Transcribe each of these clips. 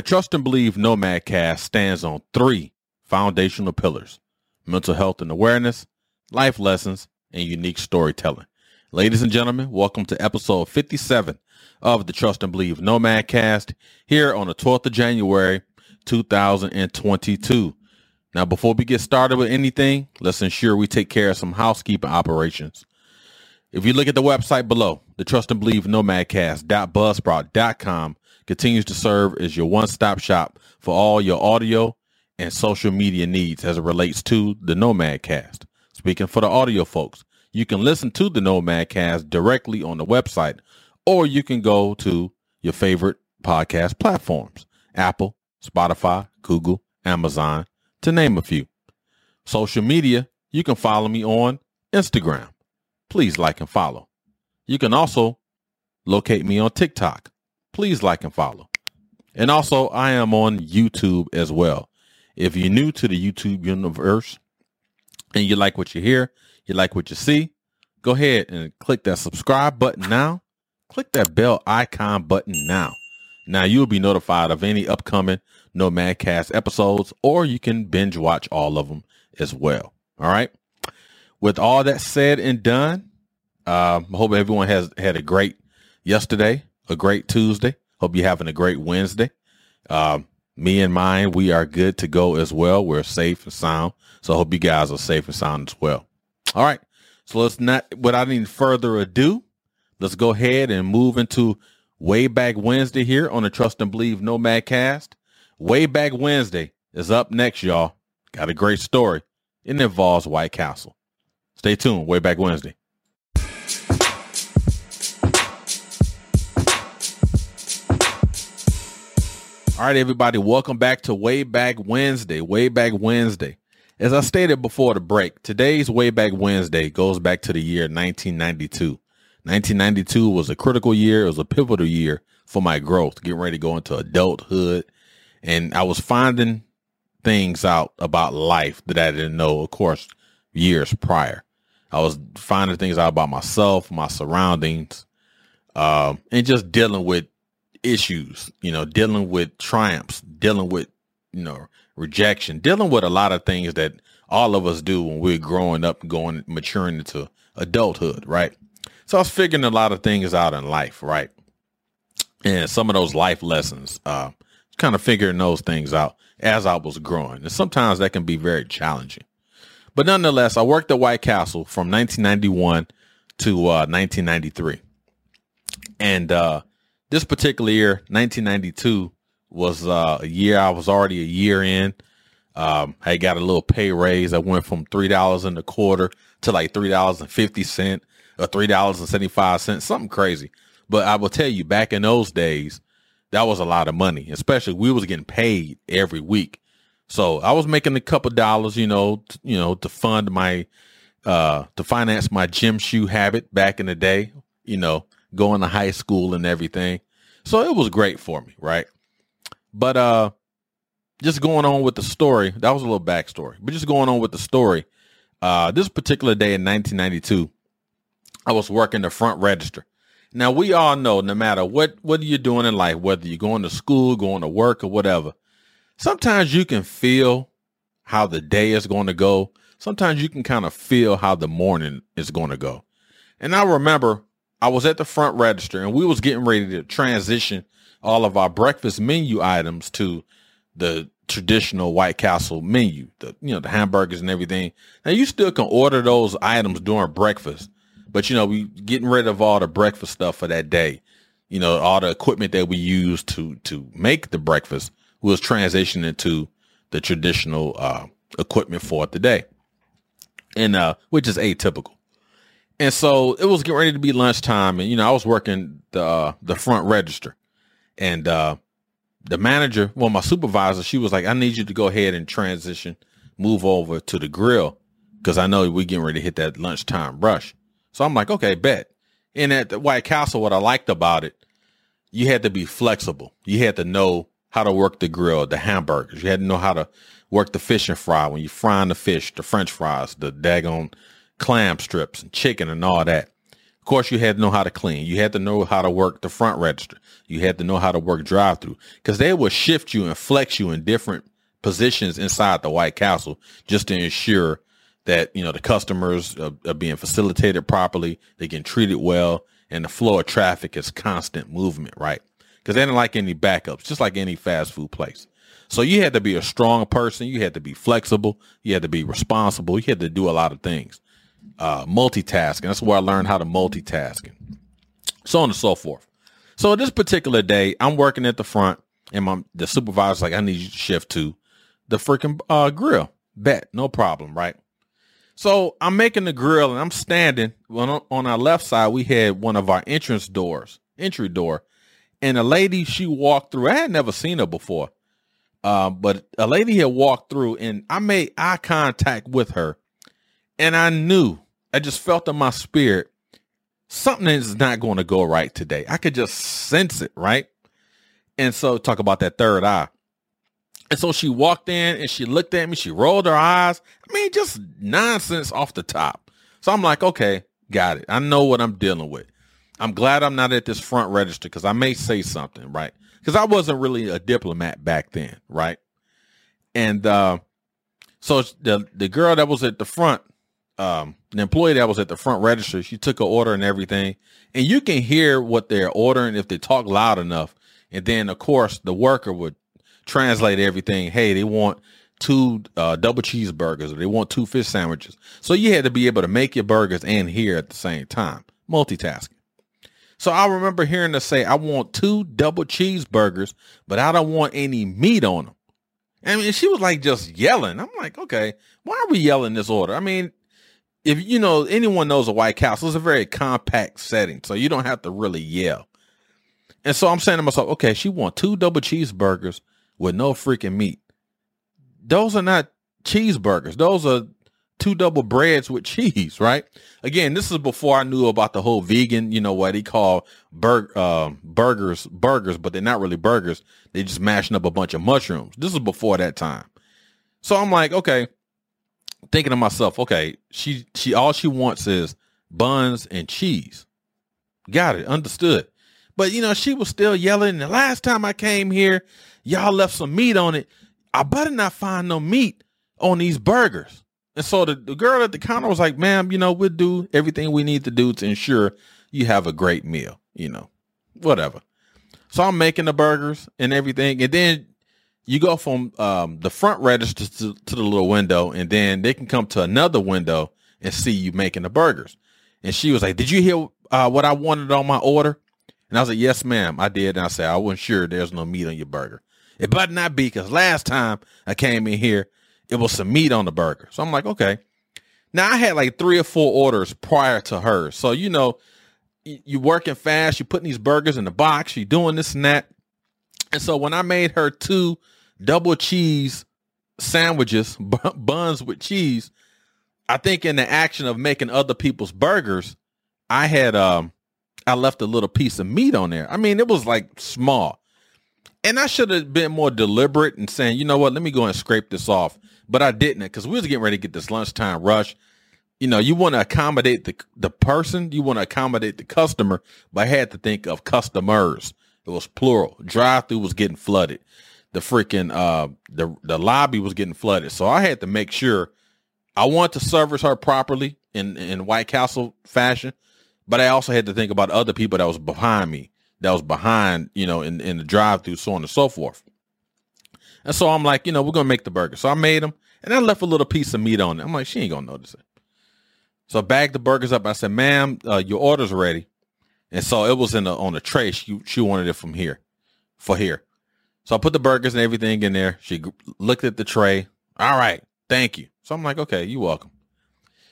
The Trust and Believe Nomad Cast stands on three foundational pillars mental health and awareness, life lessons, and unique storytelling. Ladies and gentlemen, welcome to episode 57 of the Trust and Believe Nomad Cast here on the 12th of January, 2022. Now, before we get started with anything, let's ensure we take care of some housekeeping operations. If you look at the website below, the Trust and Believe Nomadcast.buzzsprout.com continues to serve as your one-stop shop for all your audio and social media needs as it relates to the Nomadcast. Speaking for the audio folks, you can listen to the Nomadcast directly on the website, or you can go to your favorite podcast platforms, Apple, Spotify, Google, Amazon, to name a few. Social media, you can follow me on Instagram. Please like and follow. You can also locate me on TikTok. Please like and follow. And also, I am on YouTube as well. If you're new to the YouTube universe and you like what you hear, you like what you see, go ahead and click that subscribe button now. Click that bell icon button now. Now you'll be notified of any upcoming Nomadcast episodes, or you can binge watch all of them as well. All right. With all that said and done, uh, I hope everyone has had a great yesterday, a great Tuesday. Hope you're having a great Wednesday. Uh, me and mine, we are good to go as well. We're safe and sound. So I hope you guys are safe and sound as well. All right. So let's not, without any further ado, let's go ahead and move into Way Back Wednesday here on the Trust and Believe Nomad Cast. Way Back Wednesday is up next, y'all. Got a great story. It involves White Castle. Stay tuned. Way Back Wednesday. All right, everybody, welcome back to Way Back Wednesday. Way Back Wednesday. As I stated before the break, today's Way Back Wednesday goes back to the year 1992. 1992 was a critical year. It was a pivotal year for my growth, getting ready to go into adulthood. And I was finding things out about life that I didn't know, of course, years prior. I was finding things out about myself, my surroundings, um, and just dealing with issues, you know, dealing with triumphs, dealing with, you know, rejection, dealing with a lot of things that all of us do when we're growing up going, maturing into adulthood, right? So I was figuring a lot of things out in life, right? And some of those life lessons, uh, kind of figuring those things out as I was growing. And sometimes that can be very challenging. But nonetheless, I worked at White Castle from 1991 to uh, 1993. And uh, this particular year, 1992, was uh, a year I was already a year in. Um, I got a little pay raise. I went from three dollars and a quarter to like three dollars and fifty cent or three dollars and seventy five cents, something crazy. But I will tell you, back in those days, that was a lot of money. Especially we was getting paid every week, so I was making a couple dollars, you know, t- you know, to fund my, uh, to finance my gym shoe habit back in the day. You know, going to high school and everything. So it was great for me, right? But uh just going on with the story, that was a little backstory. But just going on with the story, uh this particular day in 1992, I was working the front register. Now we all know no matter what what you're doing in life, whether you're going to school, going to work or whatever, sometimes you can feel how the day is going to go. Sometimes you can kind of feel how the morning is going to go. And I remember I was at the front register and we was getting ready to transition all of our breakfast menu items to the traditional White Castle menu, the you know the hamburgers and everything. Now you still can order those items during breakfast, but you know we getting rid of all the breakfast stuff for that day. You know all the equipment that we use to to make the breakfast was transitioning to the traditional uh, equipment for the day, and uh, which is atypical. And so it was getting ready to be lunchtime, and you know I was working the uh, the front register, and uh, the manager, well, my supervisor, she was like, "I need you to go ahead and transition, move over to the grill, because I know we're getting ready to hit that lunchtime rush." So I'm like, "Okay, bet." And at the White Castle, what I liked about it, you had to be flexible. You had to know how to work the grill, the hamburgers. You had to know how to work the fish and fry when you're frying the fish, the French fries, the daggone clam strips and chicken and all that. Of course, you had to know how to clean. You had to know how to work the front register. You had to know how to work drive through because they will shift you and flex you in different positions inside the White Castle just to ensure that you know the customers are, are being facilitated properly, they get treated well, and the flow of traffic is constant movement, right? Because they didn't like any backups, just like any fast food place. So you had to be a strong person. You had to be flexible. You had to be responsible. You had to do a lot of things. Uh, multitasking. That's where I learned how to multitask. So on and so forth. So this particular day, I'm working at the front, and my the supervisor's like, "I need you to shift to the freaking uh, grill." Bet, no problem, right? So I'm making the grill, and I'm standing. On, on our left side, we had one of our entrance doors, entry door, and a lady she walked through. I had never seen her before, uh, but a lady had walked through, and I made eye contact with her, and I knew, I just felt in my spirit, something is not going to go right today. I could just sense it, right? And so talk about that third eye. And so she walked in and she looked at me. She rolled her eyes. I mean, just nonsense off the top. So I'm like, okay, got it. I know what I'm dealing with. I'm glad I'm not at this front register because I may say something, right? Because I wasn't really a diplomat back then, right? And uh, so the the girl that was at the front, um, the employee that was at the front register, she took an order and everything, and you can hear what they're ordering if they talk loud enough. And then, of course, the worker would translate everything. Hey, they want two uh, double cheeseburgers or they want two fish sandwiches. So you had to be able to make your burgers and hear at the same time, multitasking. So I remember hearing her say, I want two double cheeseburgers, but I don't want any meat on them. I mean, she was like just yelling. I'm like, okay, why are we yelling this order? I mean, if you know anyone knows a White Castle, it's a very compact setting, so you don't have to really yell. And so I'm saying to myself, okay, she want two double cheeseburgers with no freaking meat. Those are not cheeseburgers. Those are two double breads with cheese, right? Again, this is before I knew about the whole vegan, you know what he call bur- uh, burgers, burgers, but they're not really burgers. They're just mashing up a bunch of mushrooms. This is before that time. So I'm like, okay, thinking to myself, okay, she she all she wants is buns and cheese. Got it, understood. But you know, she was still yelling. The last time I came here, y'all left some meat on it. I better not find no meat on these burgers. And so the, the girl at the counter was like, ma'am, you know, we'll do everything we need to do to ensure you have a great meal, you know, whatever. So I'm making the burgers and everything. And then you go from um, the front register to, to the little window, and then they can come to another window and see you making the burgers. And she was like, Did you hear uh, what I wanted on my order? And I was like, Yes, ma'am, I did. And I said, I wasn't sure there's no meat on your burger. It better not be because last time I came in here, it was some meat on the burger. So I'm like, okay. Now I had like three or four orders prior to her. So, you know, you're working fast, you're putting these burgers in the box, you're doing this and that. And so when I made her two double cheese sandwiches, buns with cheese, I think in the action of making other people's burgers, I had um I left a little piece of meat on there. I mean, it was like small. And I should have been more deliberate and saying, you know what, let me go and scrape this off but I didn't because we was getting ready to get this lunchtime rush. You know, you want to accommodate the the person, you want to accommodate the customer, but I had to think of customers. It was plural. Drive through was getting flooded. The freaking uh the the lobby was getting flooded. So I had to make sure I want to service her properly in in White Castle fashion, but I also had to think about other people that was behind me, that was behind, you know, in in the drive through, so on and so forth. And so I'm like, you know, we're gonna make the burger. So I made them, and I left a little piece of meat on it. I'm like, she ain't gonna notice it. So I bagged the burgers up. I said, "Ma'am, uh, your order's ready." And so it was in the on the tray. She she wanted it from here, for here. So I put the burgers and everything in there. She looked at the tray. All right, thank you. So I'm like, okay, you're welcome.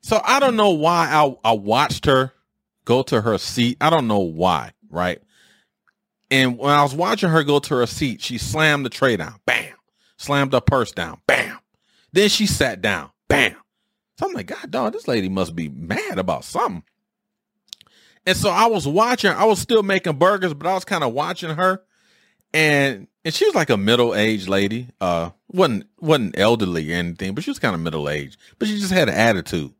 So I don't know why I I watched her go to her seat. I don't know why, right? And when I was watching her go to her seat, she slammed the tray down. Bam. Slammed her purse down. Bam. Then she sat down. Bam. So I'm like, God dog, this lady must be mad about something. And so I was watching, I was still making burgers, but I was kind of watching her. And and she was like a middle-aged lady. Uh wasn't wasn't elderly or anything, but she was kind of middle-aged. But she just had an attitude.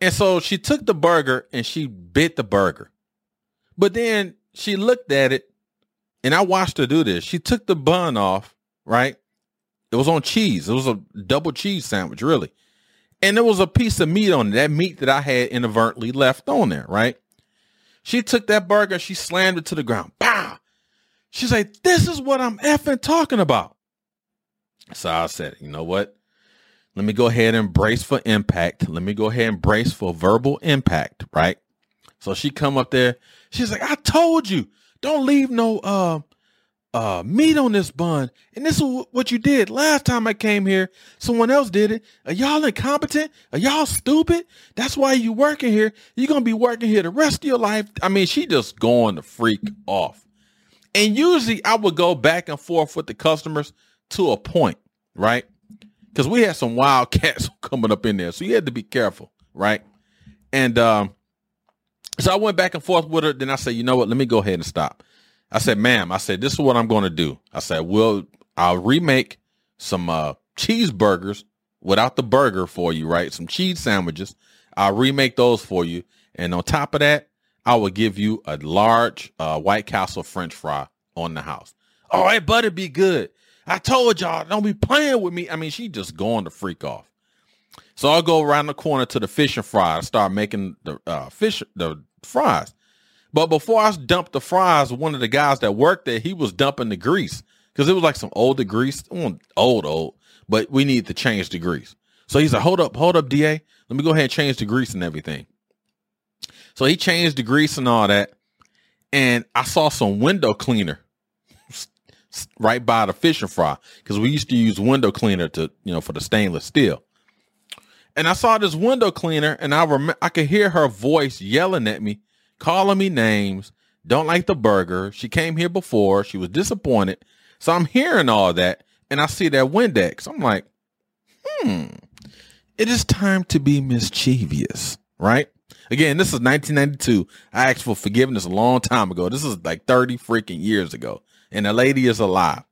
And so she took the burger and she bit the burger. But then she looked at it and I watched her do this. She took the bun off, right? It was on cheese. It was a double cheese sandwich, really. And there was a piece of meat on it, that meat that I had inadvertently left on there, right? She took that burger, she slammed it to the ground. Pow! She's like, this is what I'm effing talking about. So I said, you know what? Let me go ahead and brace for impact. Let me go ahead and brace for verbal impact, right? So she come up there. She's like, I told you, don't leave no uh uh meat on this bun. And this is what you did last time I came here. Someone else did it. Are y'all incompetent? Are y'all stupid? That's why you working here. You're gonna be working here the rest of your life. I mean, she just going to freak off. And usually I would go back and forth with the customers to a point, right? Because we had some wild cats coming up in there. So you had to be careful, right? And um, so I went back and forth with her. Then I said, you know what? Let me go ahead and stop. I said, ma'am, I said, this is what I'm going to do. I said, well, I'll remake some uh, cheeseburgers without the burger for you, right? Some cheese sandwiches. I'll remake those for you. And on top of that, I will give you a large uh, White Castle French fry on the house. All right, but be good. I told y'all, don't be playing with me. I mean, she just going to freak off. So I'll go around the corner to the fish and fries, start making the uh, fish, the fries. But before I dumped the fries, one of the guys that worked there, he was dumping the grease because it was like some older grease, old, old, but we need to change the grease. So he's like, hold up, hold up, DA. Let me go ahead and change the grease and everything. So he changed the grease and all that. And I saw some window cleaner right by the fish and fry because we used to use window cleaner to, you know, for the stainless steel. And I saw this window cleaner and I rem- I could hear her voice yelling at me, calling me names, don't like the burger. She came here before. She was disappointed. So I'm hearing all that and I see that Windex. I'm like, hmm, it is time to be mischievous, right? Again, this is 1992. I asked for forgiveness a long time ago. This is like 30 freaking years ago. And the lady is alive,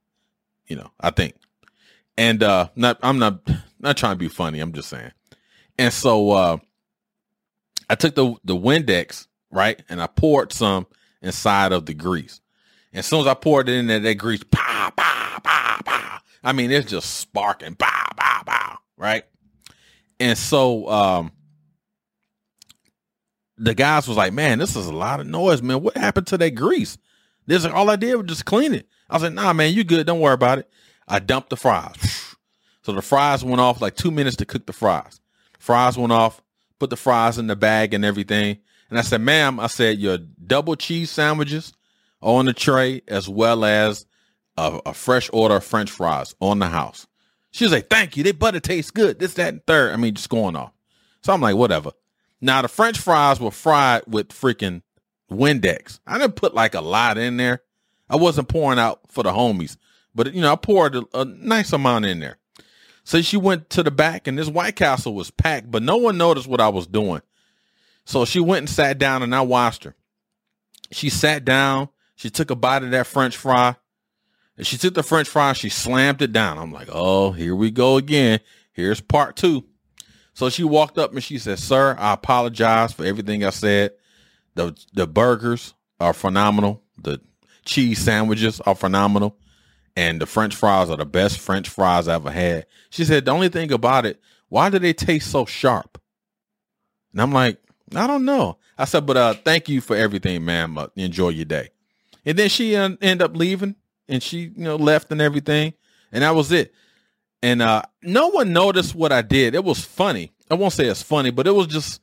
you know, I think. And uh not I'm not not trying to be funny. I'm just saying. And so uh I took the the Windex, right? And I poured some inside of the grease. And as soon as I poured it in there, that grease, pow, pow, pow, pow. I mean, it's just sparking, pow, pow, pow, right? And so um the guys was like, man, this is a lot of noise, man. What happened to that grease? This all I did was just clean it. I was like, nah, man, you good. Don't worry about it. I dumped the fries. So the fries went off like two minutes to cook the fries. Fries went off, put the fries in the bag and everything. And I said, ma'am, I said, your double cheese sandwiches on the tray, as well as a, a fresh order of French fries on the house. She was like, thank you. They butter tastes good. This, that, and third. I mean, just going off. So I'm like, whatever. Now the French fries were fried with freaking Windex. I didn't put like a lot in there. I wasn't pouring out for the homies, but you know, I poured a, a nice amount in there. So she went to the back and this White Castle was packed, but no one noticed what I was doing. So she went and sat down and I watched her. She sat down, she took a bite of that French fry. And she took the French fry, she slammed it down. I'm like, oh, here we go again. Here's part two. So she walked up and she said, Sir, I apologize for everything I said. The the burgers are phenomenal. The cheese sandwiches are phenomenal. And the French fries are the best French fries I ever had. She said, the only thing about it, why do they taste so sharp? And I'm like, I don't know. I said, but uh, thank you for everything, ma'am. Uh, enjoy your day. And then she uh, ended up leaving and she, you know, left and everything. And that was it. And uh, no one noticed what I did. It was funny. I won't say it's funny, but it was just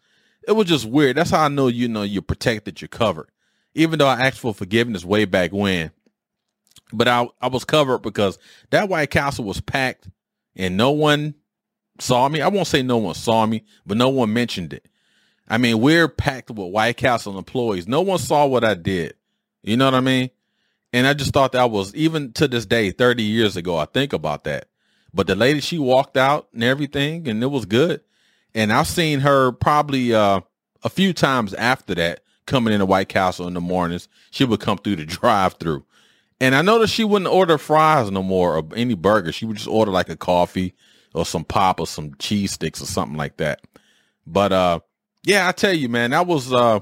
it was just weird. That's how I know you know you're protected, you're covered. Even though I asked for forgiveness way back when. But I I was covered because that White Castle was packed and no one saw me. I won't say no one saw me, but no one mentioned it. I mean, we're packed with White Castle employees. No one saw what I did. You know what I mean? And I just thought that was even to this day, 30 years ago, I think about that. But the lady, she walked out and everything, and it was good. And I've seen her probably uh, a few times after that coming into White Castle in the mornings. She would come through the drive through. And I noticed she wouldn't order fries no more or any burger. She would just order like a coffee or some pop or some cheese sticks or something like that. But uh yeah, I tell you, man, that was uh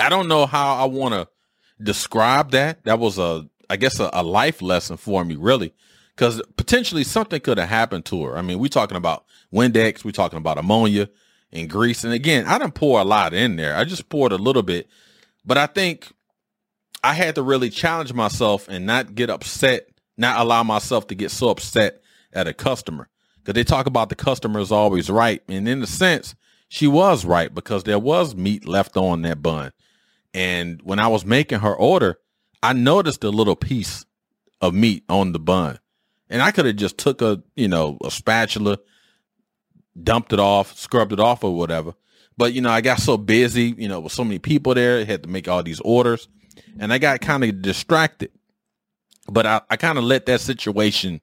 I don't know how I want to describe that. That was a I guess a, a life lesson for me, really. Because potentially something could have happened to her. I mean, we're talking about Windex, we're talking about ammonia and grease. And again, I didn't pour a lot in there. I just poured a little bit. But I think I had to really challenge myself and not get upset, not allow myself to get so upset at a customer. Because they talk about the customer is always right. And in a sense, she was right because there was meat left on that bun. And when I was making her order, I noticed a little piece of meat on the bun. And I could have just took a, you know, a spatula, dumped it off, scrubbed it off or whatever. But, you know, I got so busy, you know, with so many people there, I had to make all these orders and I got kind of distracted. But I, I kind of let that situation,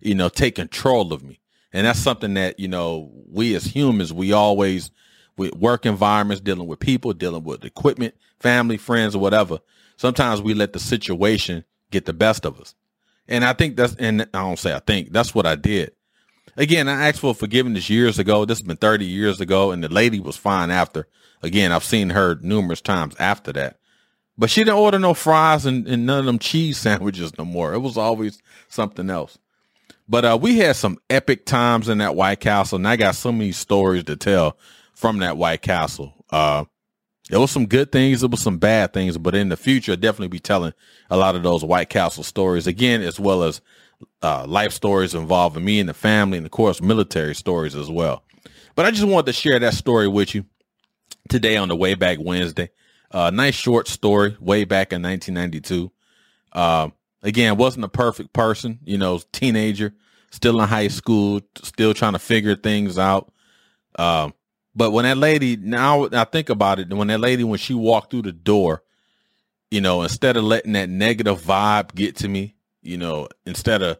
you know, take control of me. And that's something that, you know, we as humans, we always, with work environments, dealing with people, dealing with equipment, family, friends, or whatever, sometimes we let the situation get the best of us. And I think that's, and I don't say I think, that's what I did. Again, I asked for forgiveness years ago. This has been 30 years ago, and the lady was fine after. Again, I've seen her numerous times after that. But she didn't order no fries and, and none of them cheese sandwiches no more. It was always something else. But uh, we had some epic times in that White Castle, and I got so many stories to tell from that White Castle. Uh, there was some good things, there was some bad things, but in the future, I'll definitely be telling a lot of those White Castle stories again, as well as uh, life stories involving me and the family, and of course, military stories as well. But I just wanted to share that story with you today on the Way Back Wednesday. Uh, nice short story way back in 1992. Uh, again, wasn't a perfect person, you know, teenager, still in high school, still trying to figure things out. Uh, but when that lady, now I think about it, when that lady, when she walked through the door, you know, instead of letting that negative vibe get to me, you know, instead of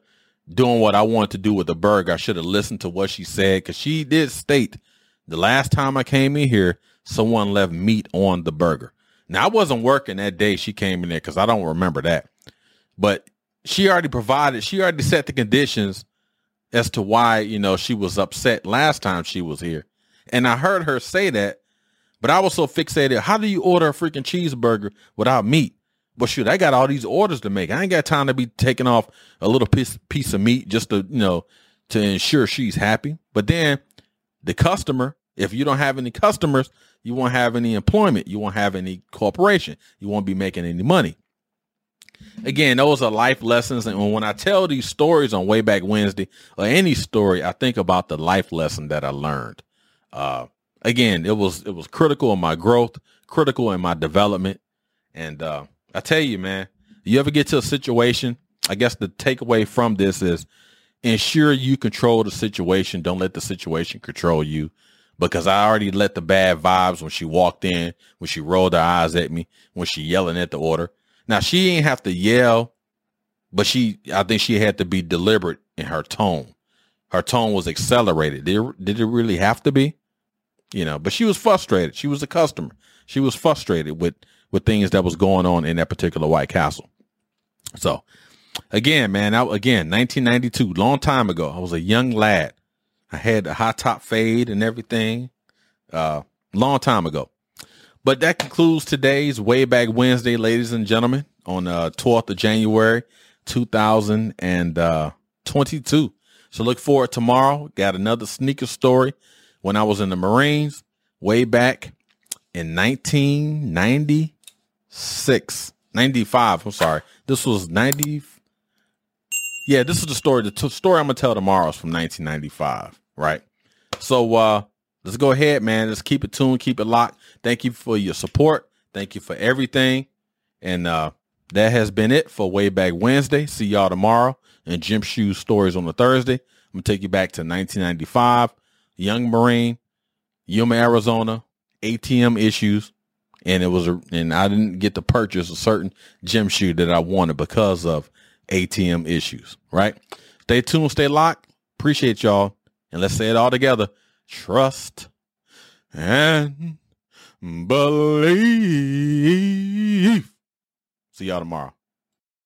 doing what I wanted to do with the burger, I should have listened to what she said because she did state the last time I came in here, someone left meat on the burger. Now I wasn't working that day she came in there because I don't remember that. But she already provided, she already set the conditions as to why, you know, she was upset last time she was here. And I heard her say that, but I was so fixated. How do you order a freaking cheeseburger without meat? But shoot, I got all these orders to make. I ain't got time to be taking off a little piece piece of meat just to, you know, to ensure she's happy. But then the customer, if you don't have any customers, you won't have any employment. You won't have any corporation. You won't be making any money. Again, those are life lessons. And when I tell these stories on Way Back Wednesday or any story, I think about the life lesson that I learned. Uh, again, it was it was critical in my growth, critical in my development. And uh, I tell you, man, you ever get to a situation, I guess the takeaway from this is ensure you control the situation. Don't let the situation control you because I already let the bad vibes when she walked in, when she rolled her eyes at me, when she yelling at the order. Now she ain't have to yell, but she, I think she had to be deliberate in her tone. Her tone was accelerated. Did it, did it really have to be? You know, but she was frustrated. She was a customer. She was frustrated with, with things that was going on in that particular White Castle. So again, man, I, again, 1992, long time ago, I was a young lad I had a high top fade and everything, uh, long time ago. But that concludes today's Way Back Wednesday, ladies and gentlemen, on uh, 12th of January, 2022. So look forward tomorrow. Got another sneaker story when I was in the Marines way back in 1996, 95. I'm sorry. This was 90, yeah, this is the story. The t- story I'm gonna tell tomorrow is from 1995, right? So uh let's go ahead, man. Let's keep it tuned, keep it locked. Thank you for your support. Thank you for everything. And uh that has been it for Way Back Wednesday. See y'all tomorrow and Gym Shoes stories on the Thursday. I'm gonna take you back to 1995, Young Marine, Yuma, Arizona, ATM issues, and it was a, and I didn't get to purchase a certain gym shoe that I wanted because of ATM issues, right? Stay tuned, stay locked. Appreciate y'all. And let's say it all together. Trust and believe. See y'all tomorrow.